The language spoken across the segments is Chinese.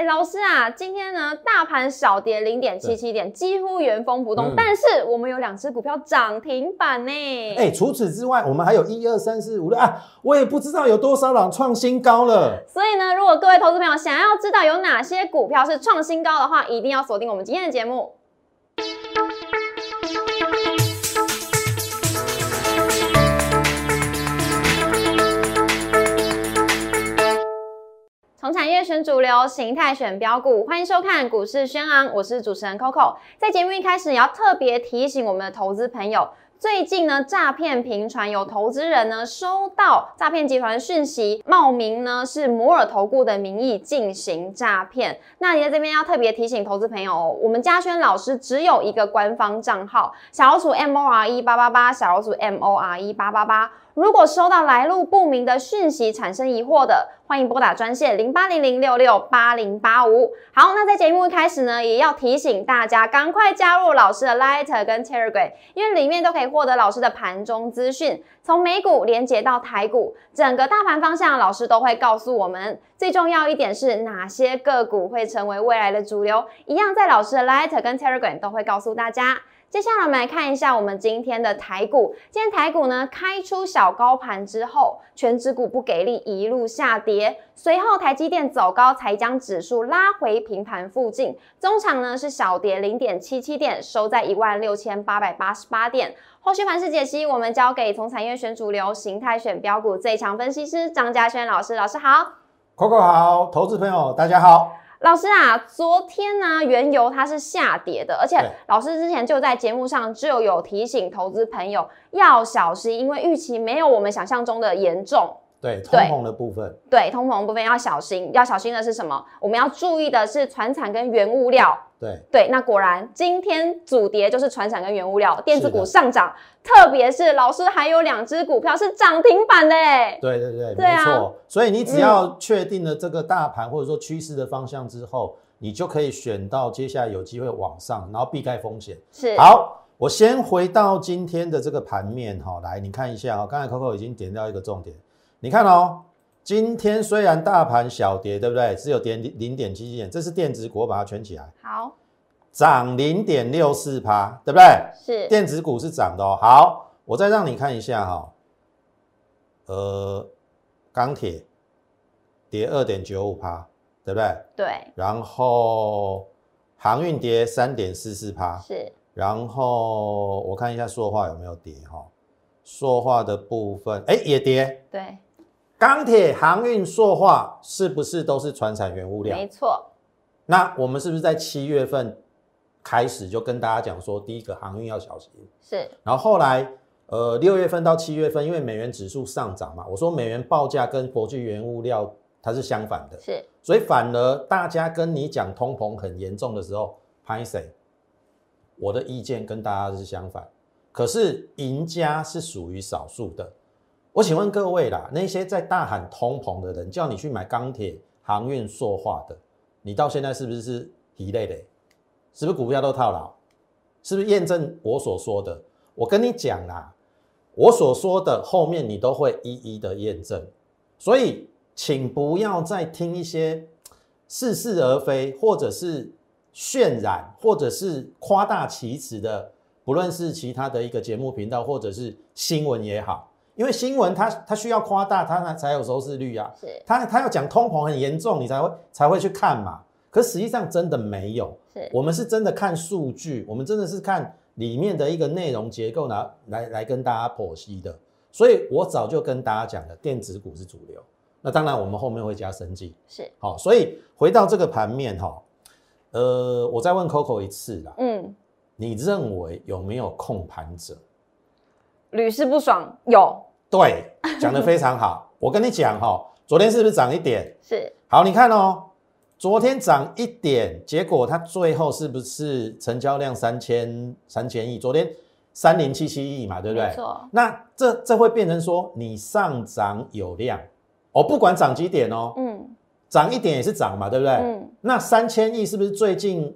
哎，老师啊，今天呢，大盘小跌零点七七点，几乎原封不动。但是我们有两只股票涨停板呢。哎，除此之外，我们还有一二三四五六啊，我也不知道有多少档创新高了。所以呢，如果各位投资朋友想要知道有哪些股票是创新高的话，一定要锁定我们今天的节目。从产业选主流，形态选标股，欢迎收看股市轩昂，我是主持人 Coco。在节目一开始，也要特别提醒我们的投资朋友，最近呢诈骗频传，有投资人呢收到诈骗集团讯息，冒名呢是摩尔投顾的名义进行诈骗。那你在这边要特别提醒投资朋友，哦我们嘉轩老师只有一个官方账号，小老鼠 M O R E 八八八，小老鼠 M O R E 八八八。如果收到来路不明的讯息，产生疑惑的，欢迎拨打专线零八零零六六八零八五。好，那在节目一开始呢，也要提醒大家，赶快加入老师的 Light 跟 Telegram，因为里面都可以获得老师的盘中资讯，从美股连接到台股，整个大盘方向，老师都会告诉我们。最重要一点是哪些个股会成为未来的主流，一样在老师的 Light 跟 Telegram 都会告诉大家。接下来我们来看一下我们今天的台股。今天台股呢开出小高盘之后，全指股不给力，一路下跌。随后台积电走高，才将指数拉回平盘附近。中场呢是小跌零点七七点，收在一万六千八百八十八点。后续盘势解析，我们交给从产业选主流、形态选标股最强分析师张嘉轩老师。老师好，Coco 好，投资朋友大家好。老师啊，昨天呢，原油它是下跌的，而且老师之前就在节目上就有提醒投资朋友要小心，因为预期没有我们想象中的严重。对，通膨的部分，对，通膨部分要小心，要小心的是什么？我们要注意的是船产跟原物料。对对，那果然今天主跌就是船产跟原物料，电子股上涨，特别是老师还有两只股票是涨停板的哎。对对对，没错。所以你只要确定了这个大盘或者说趋势的方向之后，你就可以选到接下来有机会往上，然后避开风险。是。好，我先回到今天的这个盘面哈，来你看一下啊，刚才 Coco 已经点到一个重点，你看哦，今天虽然大盘小跌，对不对？只有跌零点七七点，这是电子股，把它圈起来。好。涨零点六四趴，对不对？是电子股是涨的哦。好，我再让你看一下哈。呃，钢铁跌二点九五趴，对不对？对。然后航运跌三点四四趴，是。然后我看一下塑化有没有跌哈？塑化的部分，哎，也跌。对。钢铁、航运、塑化是不是都是传产原物料？没错。那我们是不是在七月份？开始就跟大家讲说，第一个航运要小心，是。然后后来，呃，六月份到七月份，因为美元指数上涨嘛，我说美元报价跟国际原物料它是相反的，是。所以反而大家跟你讲通膨很严重的时候，拍谁？我的意见跟大家是相反，可是赢家是属于少数的。我请问各位啦，那些在大喊通膨的人，叫你去买钢铁、航运、塑化的，你到现在是不是是一类的？是不是股票都套牢？是不是验证我所说的？我跟你讲啦，我所说的后面你都会一一的验证。所以，请不要再听一些似是而非，或者是渲染，或者是夸大其词的，不论是其他的一个节目频道，或者是新闻也好，因为新闻它它需要夸大，它才才有收视率啊。是，它它要讲通膨很严重，你才会才会去看嘛。可实际上真的没有，是我们是真的看数据，我们真的是看里面的一个内容结构来来来跟大家剖析的。所以我早就跟大家讲了，电子股是主流。那当然我们后面会加升级，是好。所以回到这个盘面哈，呃，我再问 Coco 一次啦，嗯，你认为有没有控盘者？屡试不爽，有。对，讲的非常好。我跟你讲哈，昨天是不是涨一点？是。好，你看哦。昨天涨一点，结果它最后是不是成交量三千三千亿？昨天三零七七亿嘛，对不对？没错。那这这会变成说你上涨有量，哦，不管涨几点哦，嗯，涨一点也是涨嘛，对不对？嗯。那三千亿是不是最近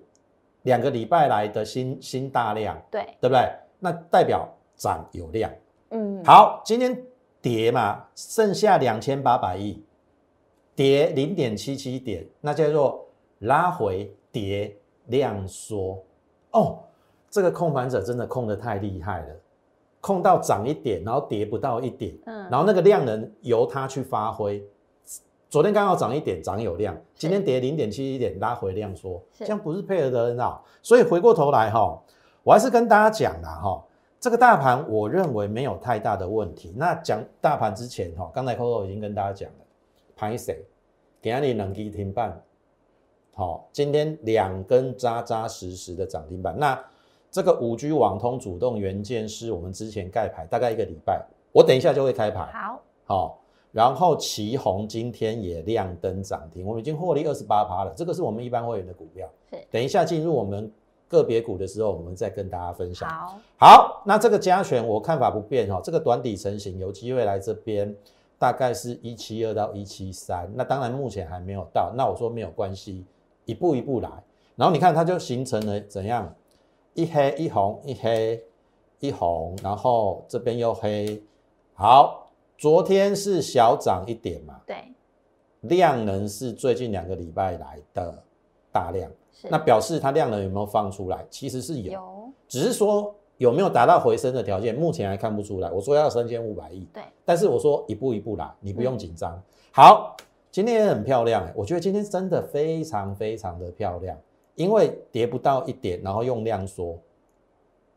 两个礼拜来的新新大量？对，对不对？那代表涨有量。嗯。好，今天跌嘛，剩下两千八百亿。跌零点七七点，那叫做拉回跌量缩，哦，这个控盘者真的控的太厉害了，控到涨一点，然后跌不到一点，嗯，然后那个量能由他去发挥。昨天刚好涨一点，涨有量，今天跌零点七一点，拉回量缩，是这样不是配合的很好。所以回过头来哈，我还是跟大家讲啦哈，这个大盘我认为没有太大的问题。那讲大盘之前哈，刚才 Coco 已经跟大家讲了，拍谁？给你两基停板，好，今天两根扎扎实实的涨停板。那这个五 G 网通主动元件是我们之前盖牌，大概一个礼拜，我等一下就会开牌。好，好，然后旗宏今天也亮灯涨停，我们已经获利二十八趴了，这个是我们一般会员的股票。是等一下进入我们个别股的时候，我们再跟大家分享。好，好，那这个加权我看法不变哈、这个短底成型有机会来这边，大概是一七二到一七三，那当然目前还没有到，那我说没有关系，一步一步来。然后你看它就形成了怎样，一黑一红一黑一红，然后这边又黑，好，昨天是小涨一点嘛，对，量能是最近两个礼拜来的大量，是那表示它量能有没有放出来？其实是有。有，只是说有没有达到回升的条件，目前还看不出来。我说要三千五百亿，对，但是我说一步一步来，你不用紧张。好，今天也很漂亮、欸，我觉得今天真的非常非常的漂亮，因为跌不到一点，然后用量缩，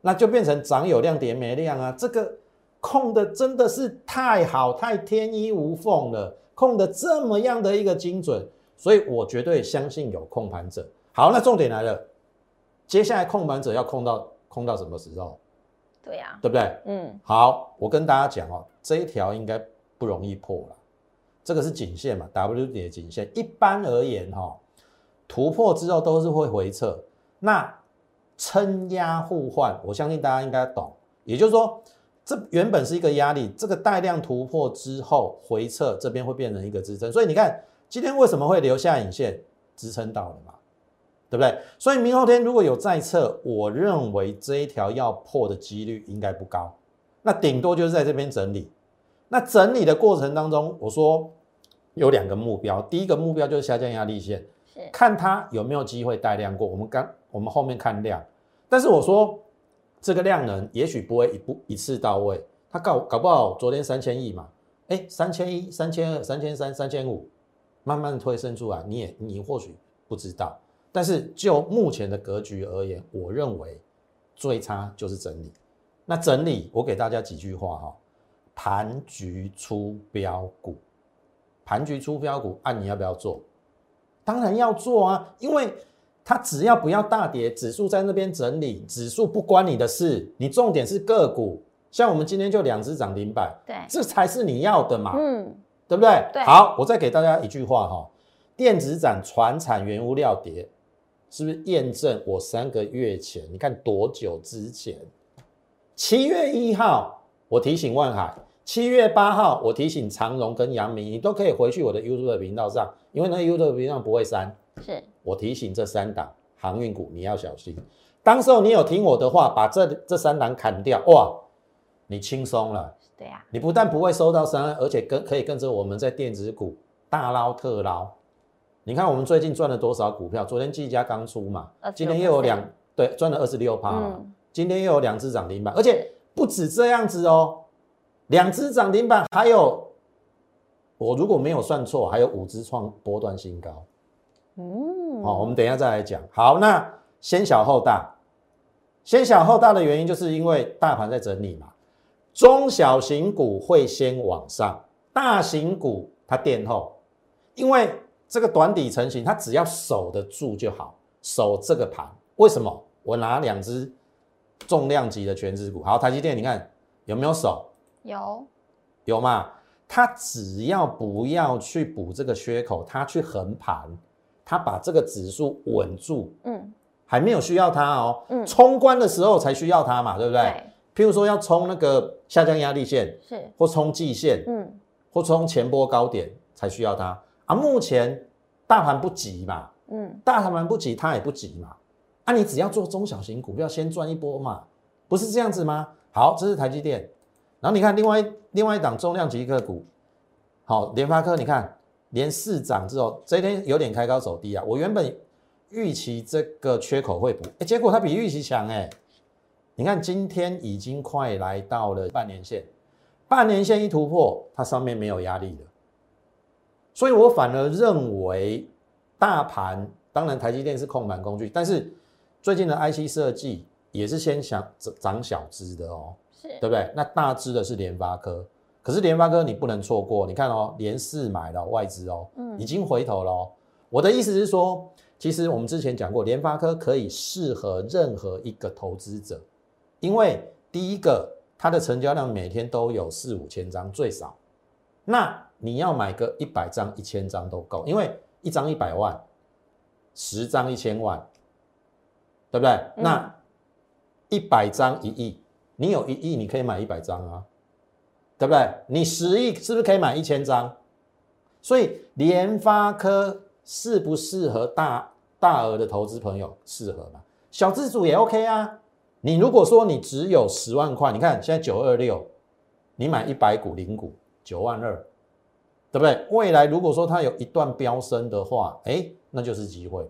那就变成涨有量跌没量啊。这个控的真的是太好，太天衣无缝了，控的这么样的一个精准，所以我绝对相信有控盘者。好，那重点来了，接下来控盘者要控到控到什么时候，对呀，对不对？嗯，好，我跟大家讲哦，这一条应该不容易破了，这个是颈线嘛，W 底的颈线。一般而言哈、突破之后都是会回撤，那撑压互换，我相信大家应该懂。也就是说，这原本是一个压力，这个带量突破之后回撤，这边会变成一个支撑。所以你看今天为什么会留下影线，支撑到了嘛，对不对？所以明后天如果有再测，我认为这一条要破的几率应该不高，那顶多就是在这边整理。那整理的过程当中，我说有两个目标，第一个目标就是下降压力线，是，看它有没有机会带量过。我们刚我们后面看量，但是我说这个量能也许不会一步一次到位，它搞搞不好昨天三千亿嘛，哎，三千一、三千二、三千三、三千五，慢慢推升出来，你也你或许不知道，但是就目前的格局而言，我认为最差就是整理。那整理，我给大家几句话哈、盘局出标股，盘局出标股，按、你要不要做？当然要做啊，因为它只要不要大跌，指数在那边整理，指数不关你的事，你重点是个股。像我们今天就两只涨停板，对，这才是你要的嘛，嗯，对不对？对好，我再给大家一句话哈、电子展、船产、原物料跌，是不是验证我三个月前？你看多久之前？七月一号我提醒万海，七月八号我提醒长荣跟阳明，你都可以回去我的 YouTube 频道上，因为那 YouTube 频道不会删。是，我提醒这三档航运股你要小心。当时候你有听我的话，把这这三档砍掉，哇，你轻松了。对呀，你不但不会收到伤害，而且跟可以跟着我们在电子股大捞特捞。你看我们最近赚了多少股票？昨天技嘉刚出嘛，今天又有两对赚了二十六趴嘛，嗯，今天又有两只涨停板，而且不止这样子哦，两只涨停板还有我如果没有算错，还有五只创波段新高。嗯，好、我们等一下再来讲。好，那先小后大，先小后大的原因就是因为大盘在整理嘛，中小型股会先往上，大型股它垫后，因为这个短底成型，它只要守得住就好，守这个盘。为什么？我拿两只重量级的全指股，好，台积电，你看有没有守？有，有嘛？它只要不要去补这个缺口，它去横盘，它把这个指数稳住，嗯，还没有需要它哦。嗯冲关的时候才需要它嘛，对不对？对，譬如说要冲那个下降压力线，是，或冲季线，嗯，或冲前波高点才需要它啊。目前大盘不急嘛，嗯，大盘不急，它也不急嘛。啊，你只要做中小型股票，先赚一波嘛，不是这样子吗？好，这是台积电，然后你看另外另外一档重量级个股，好，联发科，你看连四涨之后，这一天有点开高走低啊。我原本预期这个缺口会补，哎，结果它比预期强哎。你看今天已经快来到了半年线，半年线一突破，它上面没有压力了，所以我反而认为大盘，当然台积电是控盘工具，但是最近的 IC 设计也是先想涨小资的哦，是对不对？那大资的是联发科，可是联发科你不能错过，你看哦，连四买了外资哦，嗯已经回头了哦。我的意思是说，其实我们之前讲过，联发科可以适合任何一个投资者，因为第一个它的成交量每天都有四五千张最少，那你要买个一百张、一千张都够，因为一张一百万，十张一千万，对不对？嗯那一百张一亿，你有一亿，你可以买一百张啊，对不对？你十亿是不是可以买一千张？所以联发科适不适合大大额的投资朋友？适合嘛？小资主也 OK 啊。你如果说你只有十万块，你看现在九二六，你买一百股零股九万二，对不对？未来如果说它有一段飙升的话，哎，那就是机会了。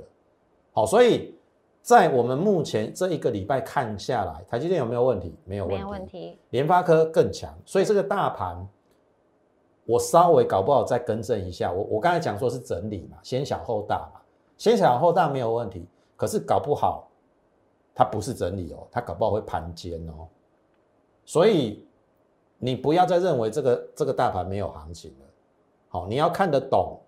好，所以在我们目前这一个礼拜看下来，台积电有没有问题？没有问题。没有问题，联发科更强，所以这个大盘，我稍微搞不好再更正一下。我我刚才讲说是整理嘛，先小后大嘛，先小后大没有问题，可是搞不好它不是整理哦，它搞不好会盘尖哦。所以你不要再认为这个这个大盘没有行情了，好，你要看得懂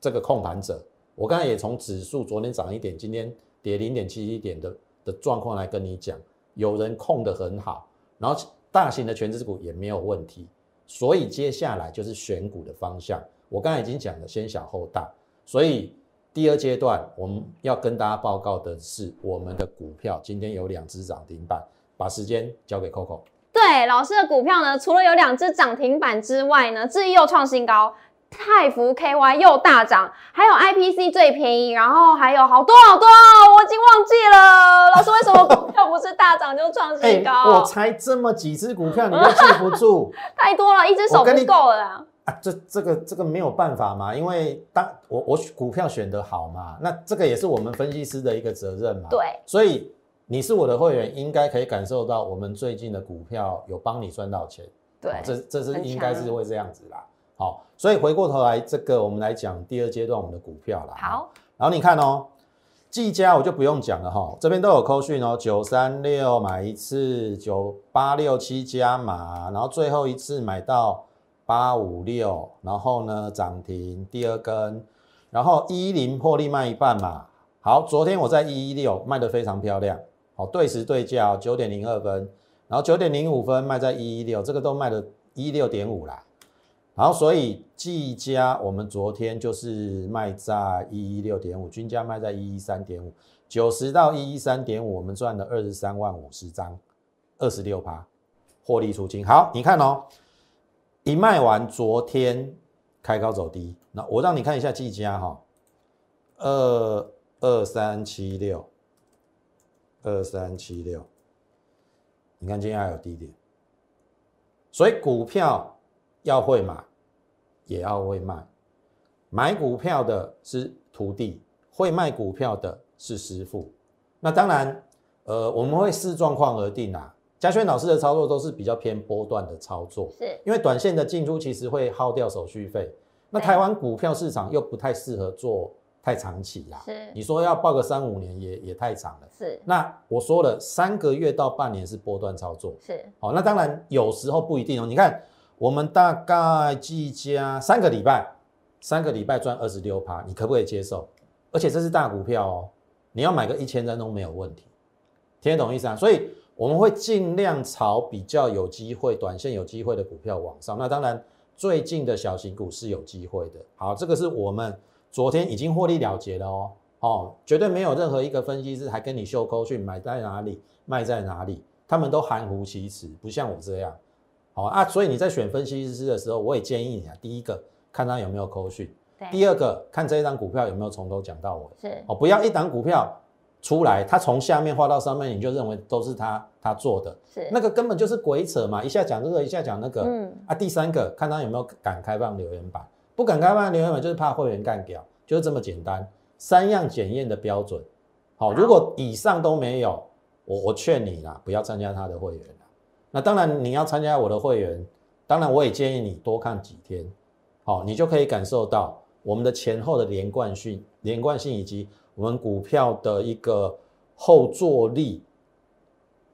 这个控盘者。我刚才也从指数昨天涨一点，今天跌零点七一点的的状况来跟你讲，有人控得很好，然后大型的全资股也没有问题，所以接下来就是选股的方向。我刚才已经讲了，先小后大，所以第二阶段我们要跟大家报告的是，我们的股票今天有两只涨停板，把时间交给 Coco。对，老师的股票呢，除了有两只涨停板之外呢，智毅又创新高，泰福 KY 又大涨，还有 IPC 最便宜，然后还有好多好多哦，我已经忘记了。老师为什么股票不是大涨就创新高？哎我才这么几只股票，你都记不住 太多了，一只手不够了啦。啊？这这个这个没有办法嘛，因为当我我股票选得好嘛，那这个也是我们分析师的一个责任嘛。对，所以你是我的会员，应该可以感受到我们最近的股票有帮你赚到钱。对好，这这是应该是会这样子啦。好，所以回过头来，这个我们来讲第二阶段我们的股票啦。好，然后你看哦，技嘉我就不用讲了哈，这边都有扣讯哦，九三六买一次，九八六七加码，然后最后一次买到八五六，然后呢涨停第二根，然后一零破例卖一半嘛。好，昨天我在一一六卖的非常漂亮，好对时对价九点零二分，然后九点零五分卖在一一六，这个都卖了一六点五啦。然后所以技嘉我们昨天就是卖在一一六点五，均价卖在一一三点五，九十到一一三点五，我们赚了二十三万五十张，二十六趴，获利出清。好，你看哦，一卖完，昨天开高走低，那我让你看一下技嘉哈，二二三七六，二三七六，你看今天还有低点，所以股票要会买，也要会卖。买股票的是徒弟，会卖股票的是师傅。那当然，呃，我们会视状况而定啊。嘉轩老师的操作都是比较偏波段的操作，是因为短线的进出其实会耗掉手续费。那台湾股票市场又不太适合做太长期啦。是你说要报个三五年也也太长了。是那我说了，三个月到半年是波段操作。是，好，那当然有时候不一定哦。你看，我们大概计加三个礼拜，三个礼拜赚二十六趴，你可不可以接受？而且这是大股票哦，你要买个一千张都没有问题，听得懂意思啊？所以我们会尽量朝比较有机会、短线有机会的股票往上。那当然，最近的小型股是有机会的。好，这个是我们昨天已经获利了结了哦。哦，绝对没有任何一个分析师还跟你秀扣讯买在哪里，卖在哪里，他们都含糊其辞，不像我这样。好啊，所以你在选分析师的时候，我也建议你啊，第一个看他有没有扣讯，第二个看这一张股票有没有从头讲到尾。是哦，不要一档股票出来，他从下面画到上面，你就认为都是他他做的，是那个根本就是鬼扯嘛！一下讲这个，一下讲那个。嗯啊，第三个看他有没有敢开放留言板，不敢开放留言板，就是怕会员干掉，就是这么简单。三样检验的标准，好，如果以上都没有，我我劝你啦，不要参加他的会员那当然你要参加我的会员，当然我也建议你多看几天，好，你就可以感受到我们的前后的连贯性、连贯性以及我们股票的一个后坐力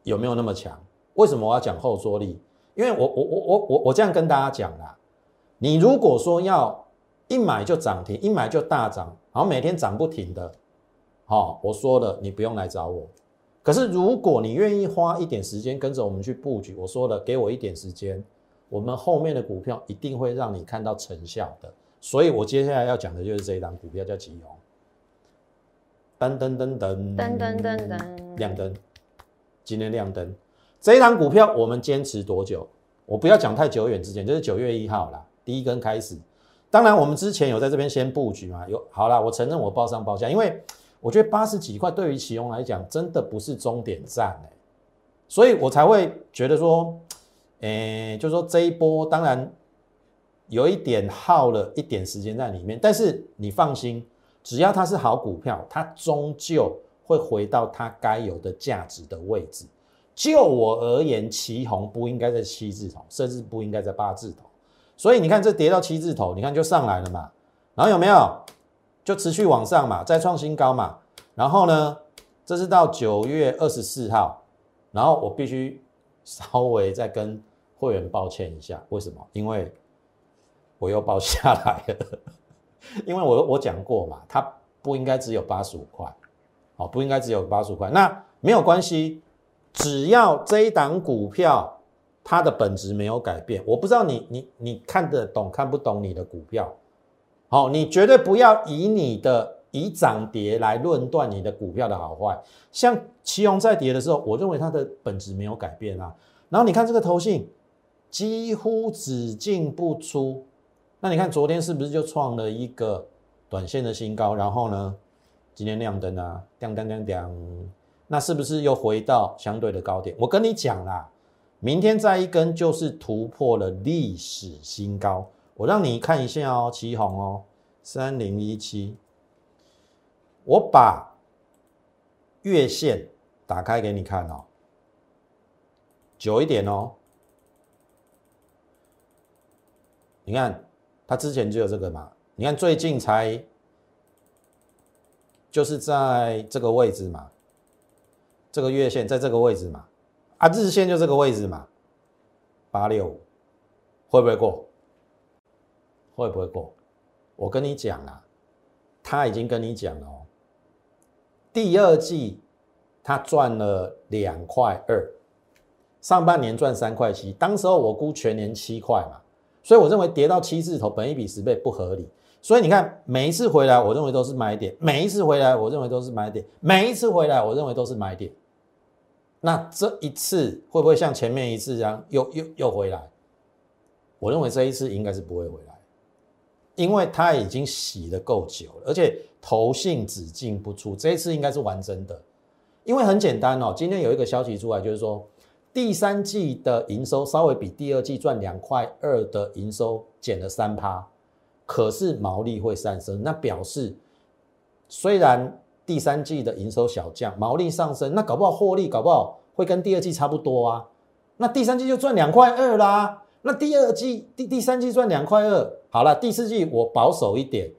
有没有那么强？为什么我要讲后坐力？因为我我我我我我这样跟大家讲啦，你如果说要一买就涨停，一买就大涨。然后每天涨不停的，好，我说了，你不用来找我。可是如果你愿意花一点时间跟着我们去布局，我说了，给我一点时间，我们后面的股票一定会让你看到成效的。所以我接下来要讲的就是这一档股票叫吉宏，噔噔噔噔噔噔噔噔，亮灯，今天亮灯。这一档股票我们坚持多久？我不要讲太久远之前，就是九月一号啦，第一根开始。当然，我们之前有在这边先布局嘛，有好啦，我承认我报上报下，因为我觉得八十几块对于启宏来讲，真的不是终点站哎，所以我才会觉得说，诶，就说这一波当然有一点耗了一点时间在里面，但是你放心，只要它是好股票，它终究会回到它该有的价值的位置。就我而言，旗宏不应该在七字头，甚至不应该在八字头。所以你看，这跌到七字头，你看就上来了嘛，然后有没有就持续往上嘛，再创新高嘛。然后呢，这是到九月二十四号，然后我必须稍微再跟会员抱歉一下，为什么？因为我又报下来了，因为我我讲过嘛，它不应该只有八十五块，好，不应该只有八十五块。那没有关系，只要这一档股票。它的本质没有改变，我不知道你你你看得懂看不懂你的股票，好，你绝对不要以你的以涨跌来论断你的股票的好坏。像奇宏在跌的时候，我认为它的本质没有改变啊。然后你看这个头信几乎只进不出，那你看昨天是不是就创了一个短线的新高？然后呢，今天亮灯啊，亮亮亮亮，那是不是又回到相对的高点？我跟你讲啦。明天再一根就是突破了历史新高，我让你看一下哦，旗红哦，三零一七，我把月线打开给你看哦，久一点哦，你看它之前就有这个嘛，你看最近才就是在这个位置嘛，这个月线在这个位置嘛。啊，日线就这个位置嘛，八六五会不会过？会不会过？我跟你讲啊，他已经跟你讲了哦，第二季他赚了两块二，上半年赚三块七，当时候我估全年七块嘛，所以我认为跌到七字头，本一比十倍不合理。所以你看，每一次回来，我认为都是买点；每一次回来，我认为都是买点；每一次回来，我认为都是买点。那这一次会不会像前面一次这样又又又回来？我认为这一次应该是不会回来，因为它已经洗的够久了，而且头性只进不出，这一次应该是完整的。因为很简单哦，今天有一个消息出来，就是说第三季的营收稍微比第二季赚两块二的营收减了三趴，可是毛利会上升，那表示虽然。第三季的营收小降，毛利上升，那搞不好获利搞不好会跟第二季差不多啊。那第三季就赚两块二啦。那第二季第第三季赚两块二，好了，第四季我保守一点，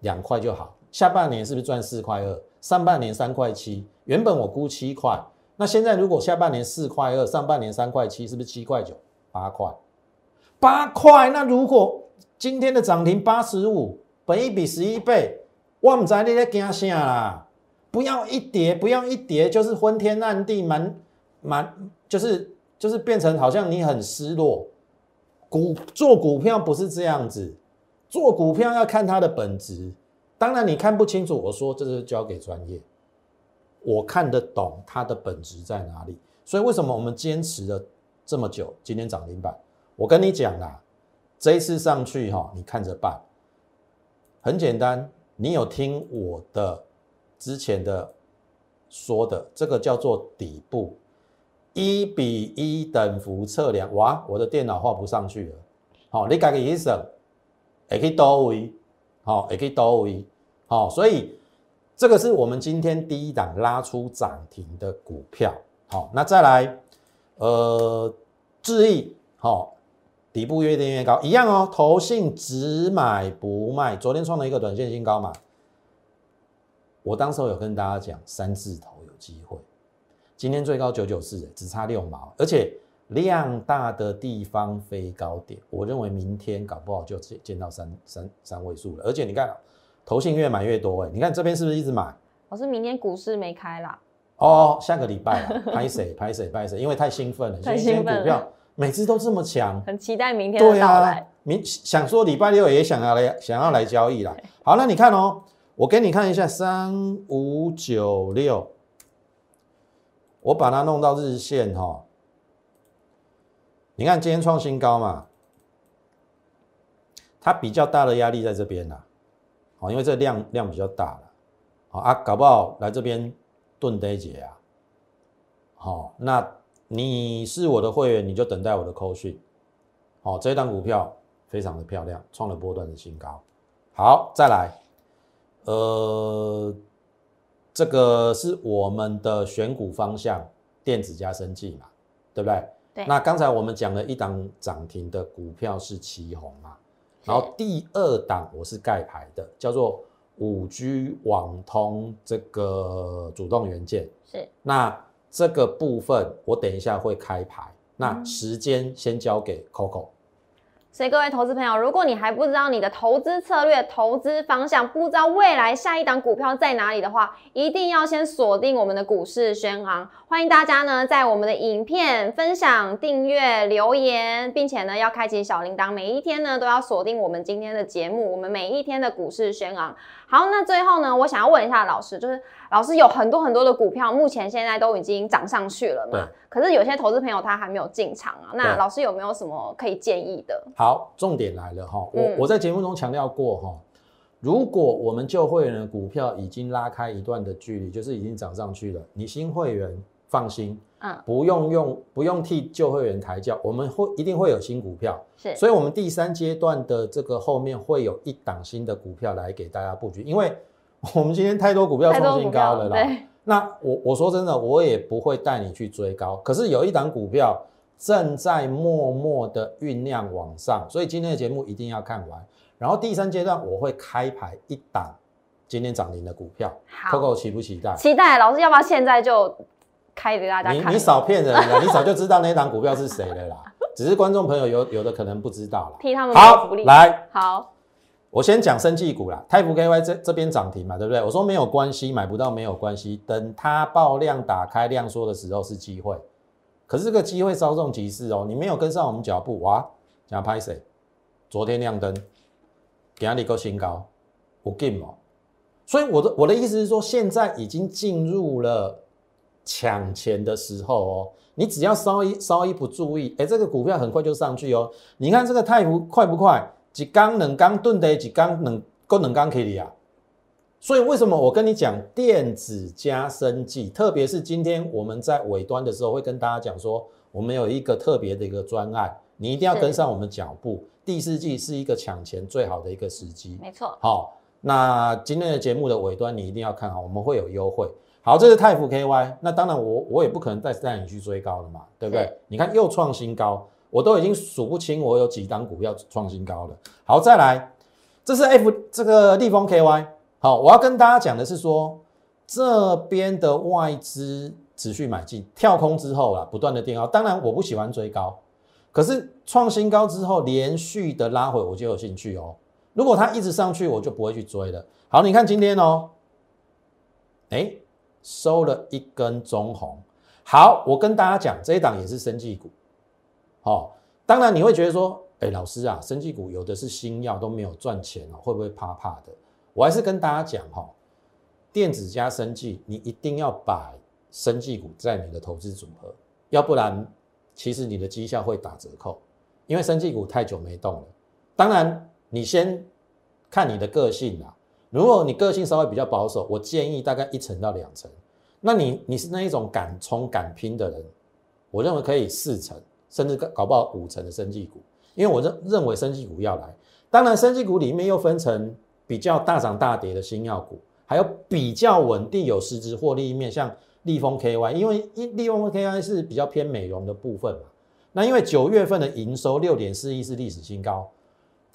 两块就好。下半年是不是赚四块二？上半年三块七，原本我估七块，那现在如果下半年四块二，上半年三块七，是不是七块九？八块，八块。那如果今天的涨停八十五，本一比十一倍。我唔知你在惊啥啦！不要一跌，不要一跌，就是昏天暗地，满满就是就是变成好像你很失落。股做股票不是这样子，做股票要看它的本质。当然你看不清楚，我说这是交给专业。我看得懂它的本质在哪里，所以为什么我们坚持了这么久？今天涨停板，我跟你讲啦，这一次上去哈，你看着办，很简单。你有听我的之前的说的这个叫做底部一比一等幅测量，哇，我的电脑画不上去了。好，你改个意思，也可以多维，好，也可以多维，好，所以这个是我们今天第一档拉出涨停的股票，好，那再来，呃，智毅，好，底部越垫越高，一样哦，投信只买不卖，昨天创了一个短线新高嘛，我当时有跟大家讲三字头有机会，今天最高九九四，只差六毛，而且。量大的地方飞高点，我认为明天搞不好就见见到三三三位数了。而且你看，投信越买越多哎，你看这边是不是一直买？老师，明天股市没开啦。哦，下个礼拜 拍谁拍谁拍谁，因为太兴奋了，太兴奋股票每次都这么强，很期待明天的到来。明想说礼拜六也想要来想要来交易啦。好，那你看哦，我给你看一下三五九六，我把它弄到日线哈。你看今天创新高嘛，它比较大的压力在这边啦，好，因为这量量比较大了，好啊，搞不好来这边盾呆节啊，好，那你是我的会员，你就等待我的扣讯，好，这档股票非常的漂亮，创了波段的新高，好，再来，呃，这个是我们的选股方向，电子加生技嘛，对不对？那刚才我们讲了一档涨停的股票是旗宏嘛，然后第二档我是盖牌的，叫做五 G 网通这个主动元件。是，那这个部分我等一下会开牌，那时间先交给 Coco。所以各位投资朋友，如果你还不知道你的投资策略、投资方向，不知道未来下一档股票在哪里的话，一定要先锁定我们的股市轩航。欢迎大家呢，在我们的影片分享、订阅、留言，并且呢，要开启小铃铛，每一天呢都要锁定我们今天的节目，我们每一天的股市轩航。好，那最后呢，我想要问一下老师，就是老师有很多很多的股票，目前现在都已经涨上去了嘛？可是有些投资朋友他还没有进场啊，那老师有没有什么可以建议的？好，重点来了哈，我我在节目中强调过哈，如果我们旧会员的股票已经拉开一段的距离，就是已经涨上去了，你新会员放心，嗯，不用用不用替旧会员抬轿，我们会一定会有新股票，是，所以我们第三阶段的这个后面会有一档新的股票来给大家布局，因为我们今天太多股票创新高了啦。那我我说真的，我也不会带你去追高。可是有一档股票正在默默的酝酿往上，所以今天的节目一定要看完。然后第三阶段我会开牌一档今天涨停的股票，Coco 期不期待？期待，老师要不要现在就开给大家看？你你少骗人了，你早就知道那档股票是谁了啦。只是观众朋友有有的可能不知道了。替他们好来好。我先讲生技股啦，泰福 KY 这这边涨停嘛，对不对？我说没有关系，买不到没有关系，等它爆量打开量缩的时候是机会。可是这个机会稍纵即逝哦，你没有跟上我们脚步，哇，想拍谁？昨天亮灯，给它立个新高，不进哦。所以我的我的意思是说，现在已经进入了抢钱的时候哦，你只要稍一稍一不注意，哎，这个股票很快就上去哦。你看这个泰福快不快？几缸两缸炖的，几缸能够两缸可以啊。所以为什么我跟你讲电子加生技，特别是今天我们在尾端的时候会跟大家讲说，我们有一个特别的一个专案，你一定要跟上我们脚步。第四季是一个抢钱最好的一个时机，没错。好，那今天的节目的尾端你一定要看好，我们会有优惠。好，这是泰福 KY，那当然我我也不可能再带你去追高了嘛，对不对？你看又创新高。我都已经数不清我有几档股票创新高了。好，再来，这是 F 这个立丰 KY。好，我要跟大家讲的是说，这边的外资持续买进，跳空之后啊，不断的垫高。当然，我不喜欢追高，可是创新高之后连续的拉回，我就有兴趣哦。如果它一直上去，我就不会去追了。好，你看今天哦，哎，收了一根中红。好，我跟大家讲，这一档也是生技股。好，当然你会觉得说，哎，老师啊，生技股有的是新药都没有赚钱哦，会不会怕怕的？我还是跟大家讲哈，电子加生技，你一定要把生技股在你的投资组合，要不然其实你的绩效会打折扣，因为生技股太久没动了。当然，你先看你的个性啦，如果你个性稍微比较保守，我建议大概一成到两成。那你你是那一种敢冲敢拼的人，我认为可以四成。甚至搞不好五成的生技股，因为我认认为生技股要来。当然，生技股里面又分成比较大涨大跌的新药股，还有比较稳定有实质获利面，像利丰 KY，因为利丰 KY 是比较偏美容的部分嘛。那因为九月份的营收六点四亿是历史新高，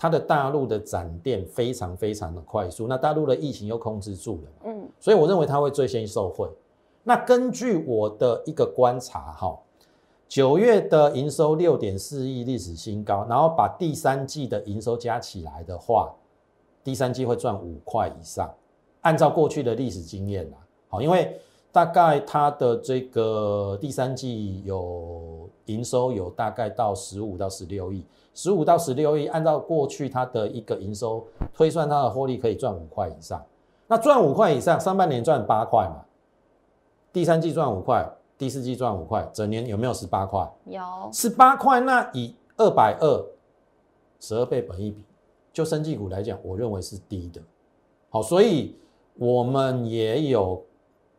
它的大陆的展店非常非常的快速，那大陆的疫情又控制住了，嗯，所以我认为它会最先受惠。那根据我的一个观察，哈，九月的营收六点四亿历史新高，然后把第三季的营收加起来的话，第三季会赚五块以上。按照过去的历史经验啦，好，因为。大概它的这个第三季有营收有大概到十五到十六亿，十五到十六亿，按照过去它的一个营收推算，它的获利可以赚五块以上。那赚五块以上，上半年赚八块嘛，第三季赚五块，第四季赚五块，整年有没有十八块？有十八块。那以二百二十二倍本一比，就生技股来讲，我认为是低的。好，所以我们也有。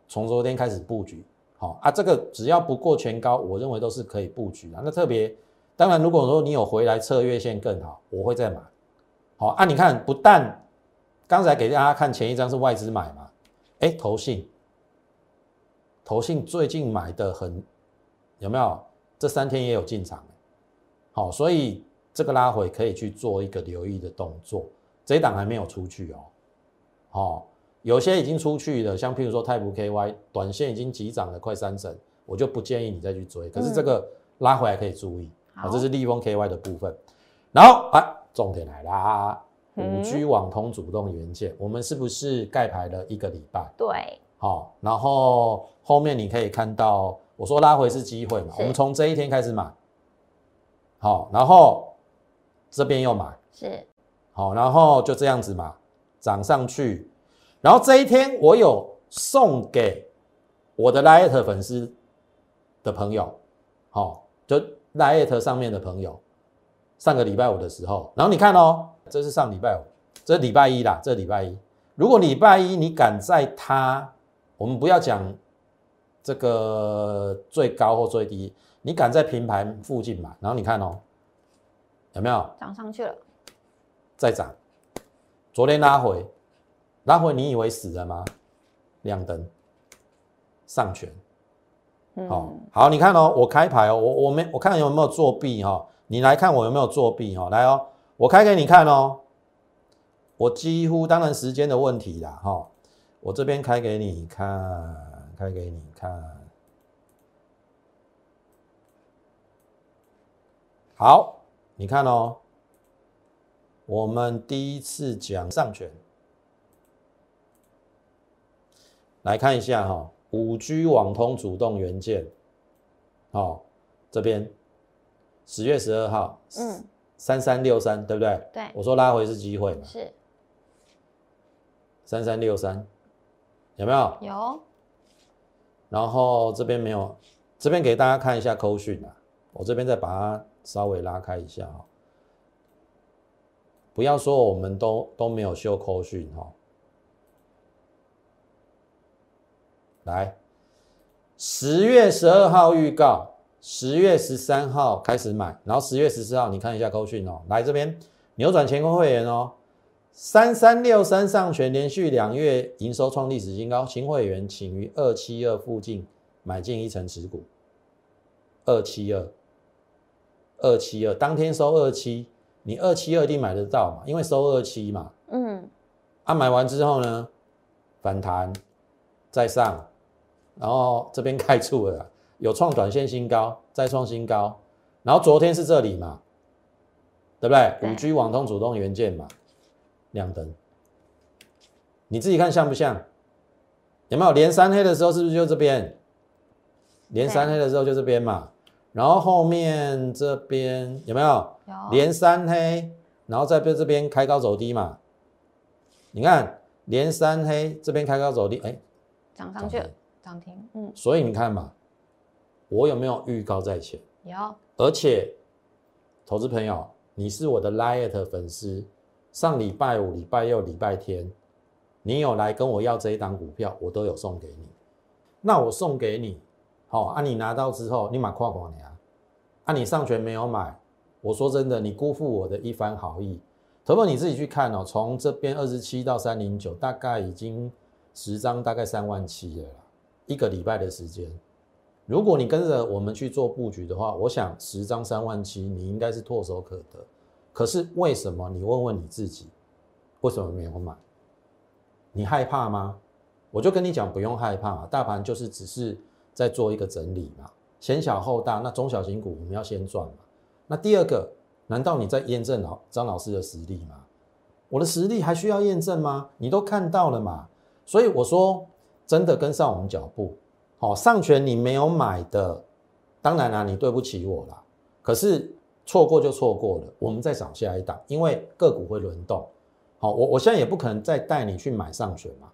从昨天开始布局，好啊，这个只要不过全高，我认为都是可以布局的。那特别，当然如果说你有回来测月线更好，我会再买。好啊，你看不但刚才给大家看前一张是外资买嘛，哎，投信，投信最近买的很有没有？这三天也有进场，好，所以这个拉回可以去做一个留意的动作。这一档还没有出去哦，好。有些已经出去了，像譬如说泰普 KY，短线已经急涨了快三成，我就不建议你再去追。可是这个拉回来可以注意，好，这是立丰 KY 的部分。然后啊，重点来啦，五 G 网通主动元件，我们是不是盖牌了一个礼拜？对，好，然后后面你可以看到，我说拉回是机会嘛，我们从这一天开始买，好，然后这边又买，是，好，然后就这样子嘛，涨上去。然后这一天，我有送给我的 Lite 粉丝的朋友，好，就 Lite 上面的朋友，上个礼拜五的时候，然后你看哦，这是上礼拜五，这礼拜一啦，这礼拜一，如果礼拜一你敢在它，我们不要讲这个最高或最低，你敢在平盘附近买，然后你看哦，有没有涨上去了？再涨，昨天拉回。拉回，你以为死了吗？亮灯，上权，好，好，你看哦，我开牌哦，我我没，我看有没有作弊哈，你来看我有没有作弊哈，来哦，我开给你看哦，我几乎当然时间的问题啦哈，我这边开给你看，开给你看，好，你看哦，我们第一次讲上权。来看一下哈，五 G 网通主动元件，哦，这边十月十二号，嗯，三三六三，对不对？对，我说拉回是机会嘛，是三三六三，有没有？有。然后这边没有，这边给大家看一下扣讯啊，我这边再把它稍微拉开一下哈，不要说我们都都没有修扣讯哈。来，十月十二号预告，十月十三号开始买，然后十月十四号你看一下扣讯哦。来这边扭转乾坤会员哦，三三六三上权连续两月营收创历史新高，新会员请于二七二附近买进一层持股，二七二，二七二当天收二七，你二七二一定买得到嘛？因为收二七嘛。嗯。啊，买完之后呢，反弹再上。然后这边开出了，有创短线新高，再创新高。然后昨天是这里嘛，对不对？五 G 网通主动元件嘛，亮灯。你自己看像不像？有没有连三黑的时候是不是就这边？连三黑的时候就这边嘛。然后后面这边有没有？有。连三黑，然后在这边开高走低嘛。你看连三黑这边开高走低，哎，涨上去了。涨停，嗯，所以你看嘛，我有没有预告在前？有，而且，投资朋友，你是我的 Light 粉丝，上礼拜五、礼拜六、礼拜天，你有来跟我要这一档股票，我都有送给你。那我送给你，好，啊，你拿到之后，你买跨广你啊，啊，你上权没有买，我说真的，你辜负我的一番好意。投保你自己去看哦，从这边二十七到三零九，大概已经十张，大概三万七了啦，一个礼拜的时间。如果你跟着我们去做布局的话，我想十张三万七，你应该是唾手可得。可是为什么？你问问你自己，为什么没有买？你害怕吗？我就跟你讲，不用害怕，大盘就是只是在做一个整理嘛，先小后大。那中小型股我们要先赚嘛。那第二个，难道你在验证老张老师的实力吗？我的实力还需要验证吗？你都看到了嘛。所以我说，真的跟上我们脚步。好，上权你没有买的，当然啦，你对不起我啦。可是错过就错过了，我们再找下一档，因为个股会轮动。好，我我现在也不可能再带你去买上权嘛。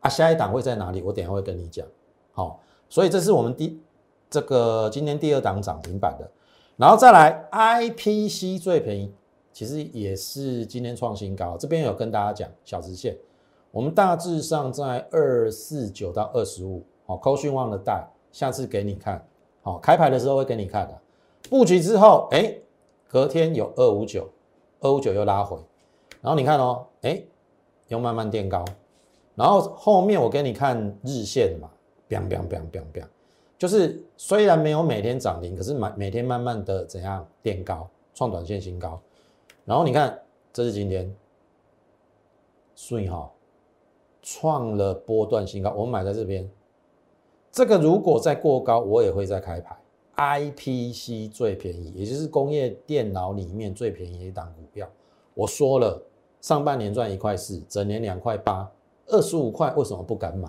啊，下一档会在哪里？我等下会跟你讲。好，所以这是我们第这个今天第二档涨停板的，然后再来 IPC 最便宜，其实也是今天创新高。这边有跟大家讲小直线，我们大致上在二四九到二十五。好，扣讯旺的带，下次给你看。好，开牌的时候会给你看的。布局之后，哎，隔天有二五九，二五九又拉回，然后你看哦，哎，又慢慢垫高。然后后面我给你看日线嘛，biang biang biang biang biang，就是虽然没有每天涨停，可是每每天慢慢的怎样垫高，创短线新高。然后你看，这是今天，顺哈，创了波段新高，我们买在这边。这个如果再过高，我也会再开牌。IPC 最便宜，也就是工业电脑里面最便宜的一档股票。我说了，上半年赚一块四，整年两块八。二十五块为什么不敢买？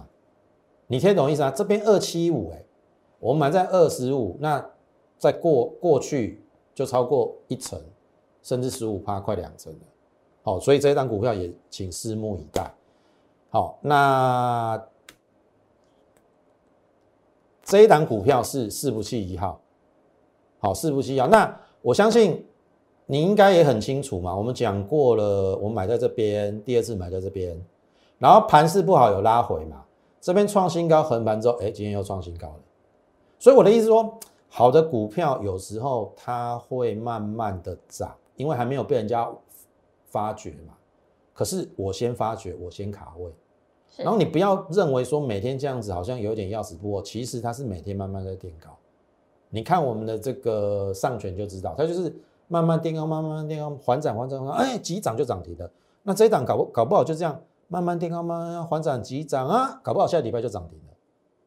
你听懂意思啊？这边二七五哎，我买在二十五，那再过过去就超过一成，甚至十五趴，快两成了。好，所以这一档股票也请拭目以待。好，那这一档股票是四不器一号。好，四不器一号。那我相信你应该也很清楚嘛。我们讲过了，我买在这边，第二次买在这边。然后盘势不好，有拉回嘛？这边创新高横盘之后，哎，今天又创新高了。所以我的意思说，好的股票有时候它会慢慢的涨，因为还没有被人家发掘嘛。可是我先发掘，我先卡位。然后你不要认为说每天这样子好像有点要死不活，其实它是每天慢慢在垫高。你看我们的这个上权就知道，它就是慢慢垫高，慢慢垫高，缓涨缓涨，哎，急涨就涨停了。那这一档搞不搞不好就这样。慢慢垫高，慢慢缓涨急涨啊，搞不好下礼拜就涨停了。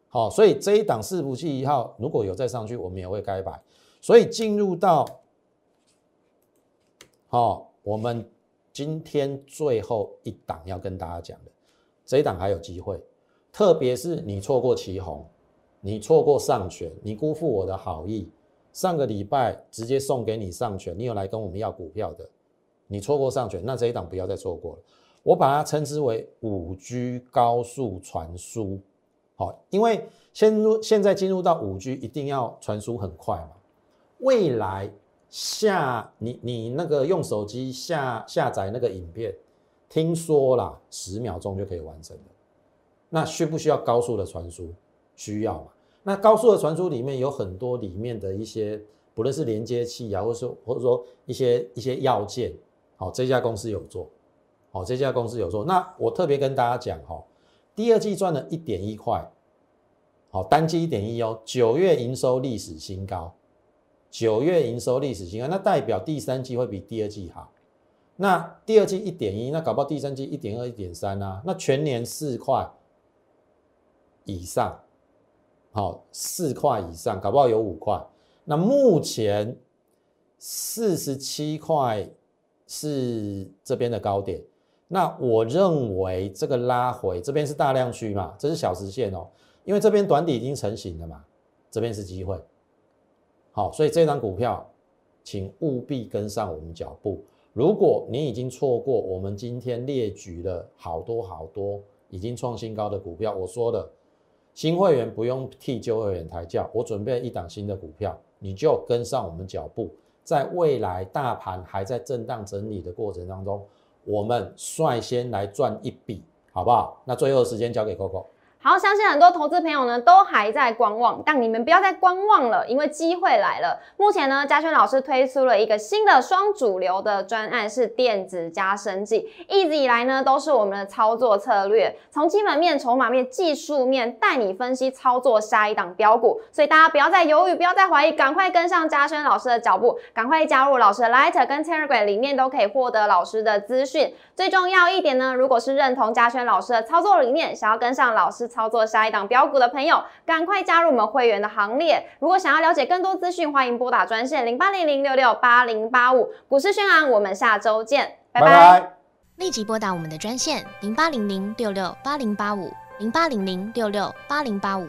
好，所以这一档四不器一号如果有再上去，我们也会开牌。所以进入到好，我们今天最后一档要跟大家讲的，这一档还有机会，特别是你错过旗红，你错过上权，你辜负我的好意，上个礼拜直接送给你上权，你有来跟我们要股票的，你错过上权，那这一档不要再错过了。我把它称之为五 G 高速传输，好，因为现入现在进入到五 G，一定要传输很快嘛。未来下你你那个用手机下下载那个影片，听说啦，十秒钟就可以完成了。那需不需要高速的传输？需要嘛。那高速的传输里面有很多里面的一些，不论是连接器啊，或者说或者说一些一些要件，好，这家公司有做。好，这家公司有做，那我特别跟大家讲哈，第二季赚了一点一块，好，单季一点一哦，九月营收历史新高，九月营收历史新高，那代表第三季会比第二季好，那第二季一点一，那搞不好第三季一点二、一点三啊，那全年四块以上，好，四块以上，搞不好有五块，那目前四十七块是这边的高点。那我认为这个拉回这边是大量区嘛，这是小时线哦，因为这边短底已经成型了嘛，这边是机会。好，所以这张股票，请务必跟上我们脚步。如果你已经错过我们今天列举了好多好多已经创新高的股票，我说的新会员不用替旧会员抬轿，我准备一档新的股票，你就跟上我们脚步，在未来大盘还在震荡整理的过程当中。我们率先来赚一笔，好不好？那最后时间交给 Coco。好，相信很多投资朋友呢都还在观望，但你们不要再观望了，因为机会来了。目前呢，嘉轩老师推出了一个新的双主流的专案，是电子加生技。一直以来呢，都是我们的操作策略，从基本面、筹码面、技术面带你分析操作下一档标股。所以大家不要再犹豫，不要再怀疑，赶快跟上嘉轩老师的脚步，赶快加入老师的 Light 跟 Telegram，里面都可以获得老师的资讯。最重要一点呢，如果是认同嘉轩老师的操作理念，想要跟上老师。操作下一档标股的朋友，赶快加入我们会员的行列。如果想要了解更多资讯，欢迎拨打专线零八零零六六八零八五。股市宣昂，我们下周见，拜拜。立即拨打我们的专线零八零零六六八零八五零八零零六六八零八五。